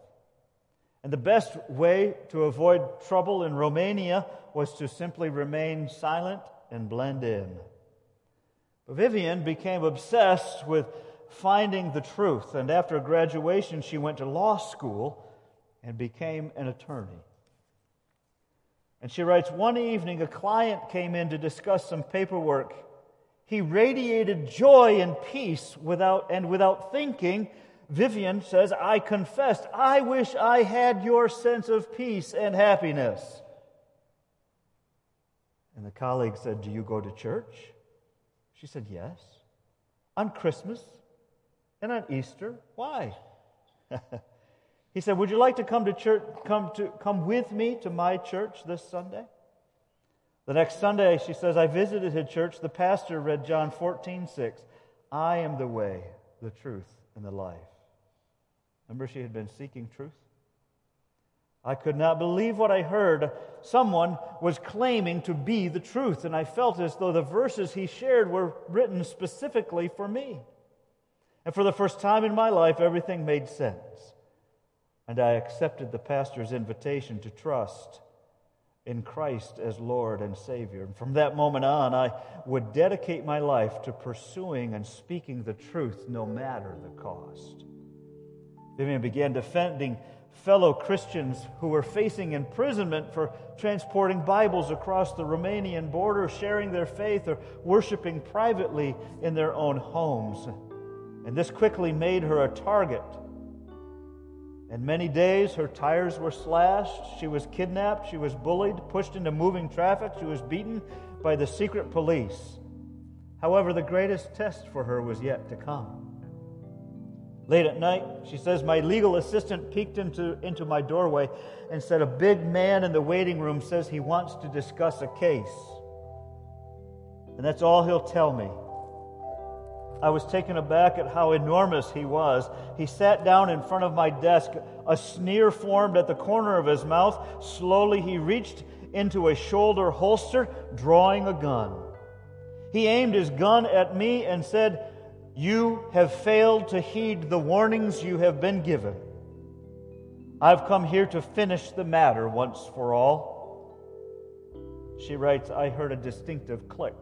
And the best way to avoid trouble in Romania was to simply remain silent and blend in. Vivian became obsessed with finding the truth, and after graduation, she went to law school and became an attorney. And she writes One evening, a client came in to discuss some paperwork he radiated joy and peace without, and without thinking. Vivian says, I confessed, I wish I had your sense of peace and happiness. And the colleague said, Do you go to church? She said, Yes. On Christmas and on Easter. Why? *laughs* he said, Would you like to come to church, come to come with me to my church this Sunday? The next Sunday, she says, I visited his church. The pastor read John 14, 6. I am the way, the truth, and the life. Remember, she had been seeking truth? I could not believe what I heard. Someone was claiming to be the truth, and I felt as though the verses he shared were written specifically for me. And for the first time in my life, everything made sense. And I accepted the pastor's invitation to trust in Christ as Lord and Savior. And from that moment on, I would dedicate my life to pursuing and speaking the truth no matter the cost. Vivian began defending fellow Christians who were facing imprisonment for transporting Bibles across the Romanian border, sharing their faith, or worshiping privately in their own homes. And this quickly made her a target and many days her tires were slashed, she was kidnapped, she was bullied, pushed into moving traffic, she was beaten by the secret police. However, the greatest test for her was yet to come. Late at night, she says, my legal assistant peeked into, into my doorway and said, A big man in the waiting room says he wants to discuss a case. And that's all he'll tell me. I was taken aback at how enormous he was. He sat down in front of my desk. A sneer formed at the corner of his mouth. Slowly, he reached into a shoulder holster, drawing a gun. He aimed his gun at me and said, You have failed to heed the warnings you have been given. I've come here to finish the matter once for all. She writes, I heard a distinctive click.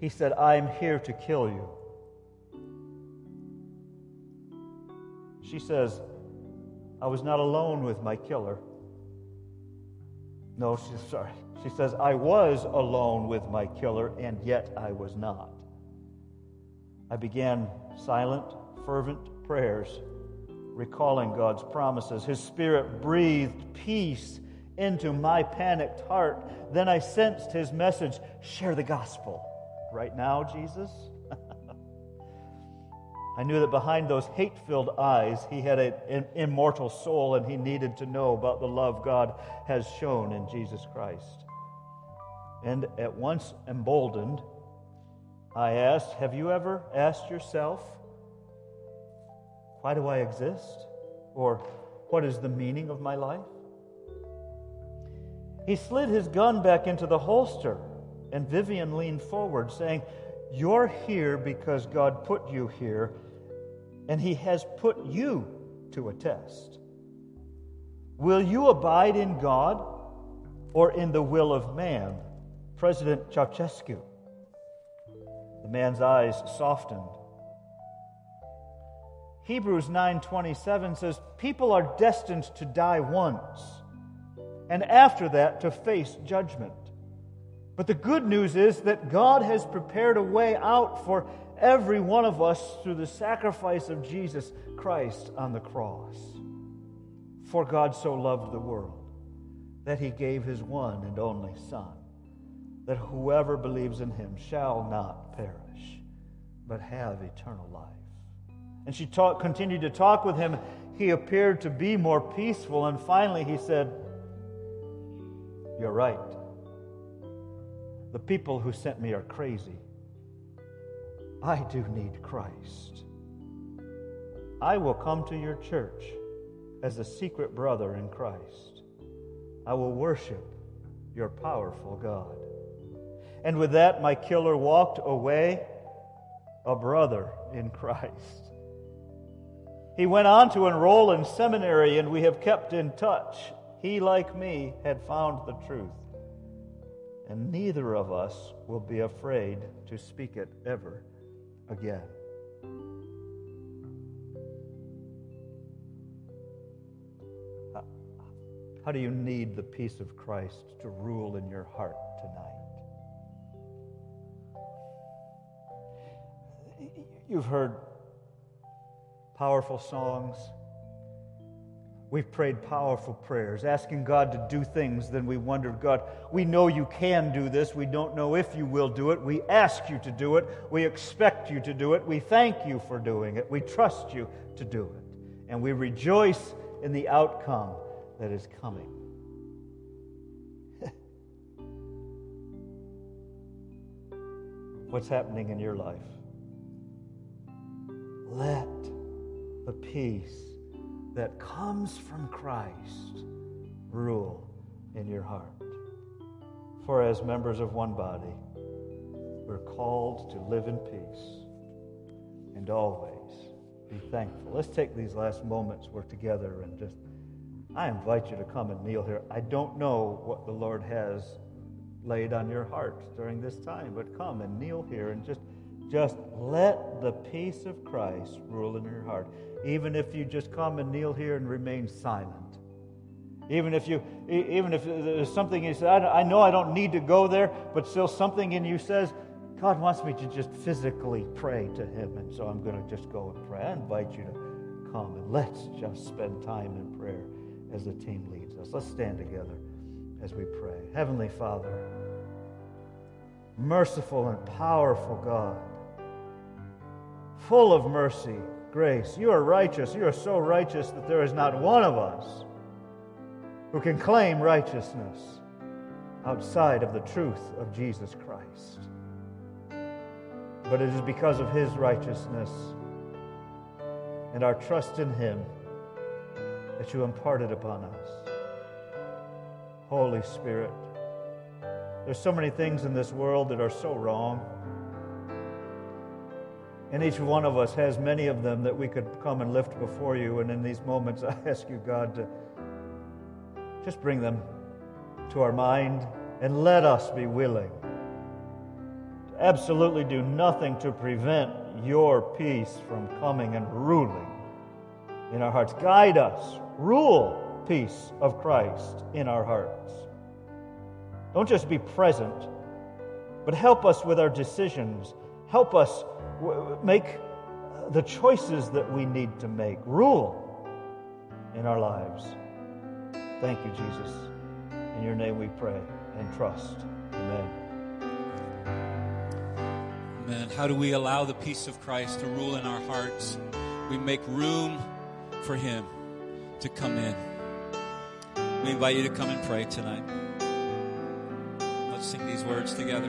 He said, I'm here to kill you. She says, I was not alone with my killer. No, she's sorry. She says, I was alone with my killer, and yet I was not. I began silent, fervent prayers, recalling God's promises. His Spirit breathed peace into my panicked heart. Then I sensed His message share the gospel. Right now, Jesus? *laughs* I knew that behind those hate filled eyes, he had an immortal soul and he needed to know about the love God has shown in Jesus Christ. And at once emboldened, I asked, Have you ever asked yourself, why do I exist? Or what is the meaning of my life? He slid his gun back into the holster, and Vivian leaned forward, saying, You're here because God put you here, and He has put you to a test. Will you abide in God or in the will of man? President Ceausescu. The man's eyes softened. Hebrews 9:27 says people are destined to die once and after that to face judgment. But the good news is that God has prepared a way out for every one of us through the sacrifice of Jesus Christ on the cross. For God so loved the world that he gave his one and only Son, that whoever believes in him shall not perish, but have eternal life. And she talk, continued to talk with him. He appeared to be more peaceful, and finally he said, You're right. The people who sent me are crazy. I do need Christ. I will come to your church as a secret brother in Christ. I will worship your powerful God. And with that, my killer walked away a brother in Christ. He went on to enroll in seminary, and we have kept in touch. He, like me, had found the truth. And neither of us will be afraid to speak it ever again. How do you need the peace of Christ to rule in your heart tonight? You've heard powerful songs. We've prayed powerful prayers, asking God to do things. Then we wondered, God, we know you can do this. We don't know if you will do it. We ask you to do it. We expect you to do it. We thank you for doing it. We trust you to do it. And we rejoice in the outcome that is coming. *laughs* What's happening in your life? Let the peace that comes from Christ rule in your heart. For as members of one body, we're called to live in peace and always be thankful. Let's take these last moments we're together and just, I invite you to come and kneel here. I don't know what the Lord has laid on your heart during this time, but come and kneel here and just just let the peace of Christ rule in your heart. Even if you just come and kneel here and remain silent. Even if you, even if there's something you say, I know I don't need to go there, but still something in you says, God wants me to just physically pray to Him, and so I'm going to just go and pray. I invite you to come and let's just spend time in prayer as the team leads us. Let's stand together as we pray. Heavenly Father, merciful and powerful God full of mercy, grace. You are righteous. You are so righteous that there is not one of us who can claim righteousness outside of the truth of Jesus Christ. But it is because of his righteousness and our trust in him that you imparted upon us. Holy Spirit, there's so many things in this world that are so wrong. And each one of us has many of them that we could come and lift before you. And in these moments, *laughs* I ask you, God, to just bring them to our mind And let us be willing to absolutely do nothing to prevent your peace from coming and ruling in our hearts. Guide us, rule peace of Christ in our hearts. Don't just be present, but help us with our decisions. Help us make the choices that we need to make. Rule in our lives. Thank you, Jesus. In your name we pray and trust. Amen. Amen. How do we allow the peace of Christ to rule in our hearts? We make room for Him to come in. We invite you to come and pray tonight. Let's sing these words together.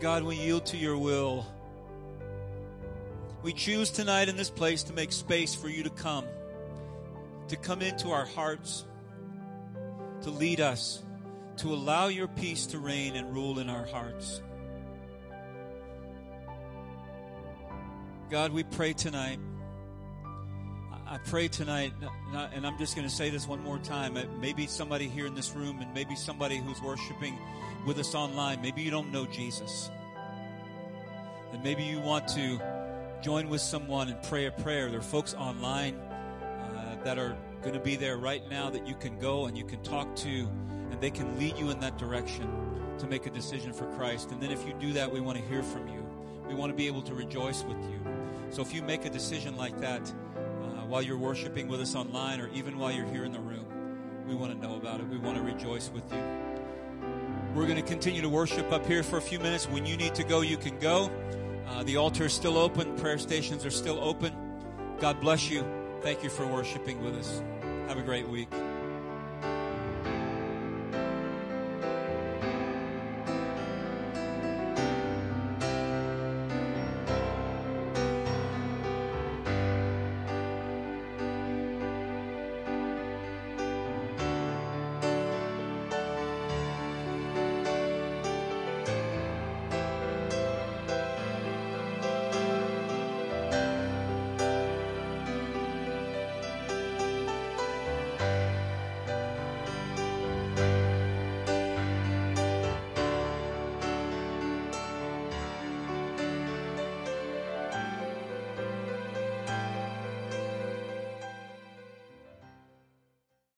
God, we yield to your will. We choose tonight in this place to make space for you to come to come into our hearts, to lead us, to allow your peace to reign and rule in our hearts. God, we pray tonight. I pray tonight, and I'm just going to say this one more time. Maybe somebody here in this room, and maybe somebody who's worshiping with us online, maybe you don't know Jesus. And maybe you want to join with someone and pray a prayer. There are folks online uh, that are going to be there right now that you can go and you can talk to, and they can lead you in that direction to make a decision for Christ. And then if you do that, we want to hear from you. We want to be able to rejoice with you. So if you make a decision like that uh, while you're worshiping with us online or even while you're here in the room, we want to know about it. We want to rejoice with you. We're going to continue to worship up here for a few minutes. When you need to go, you can go. Uh, the altar is still open, prayer stations are still open. God bless you. Thank you for worshiping with us. Have a great week.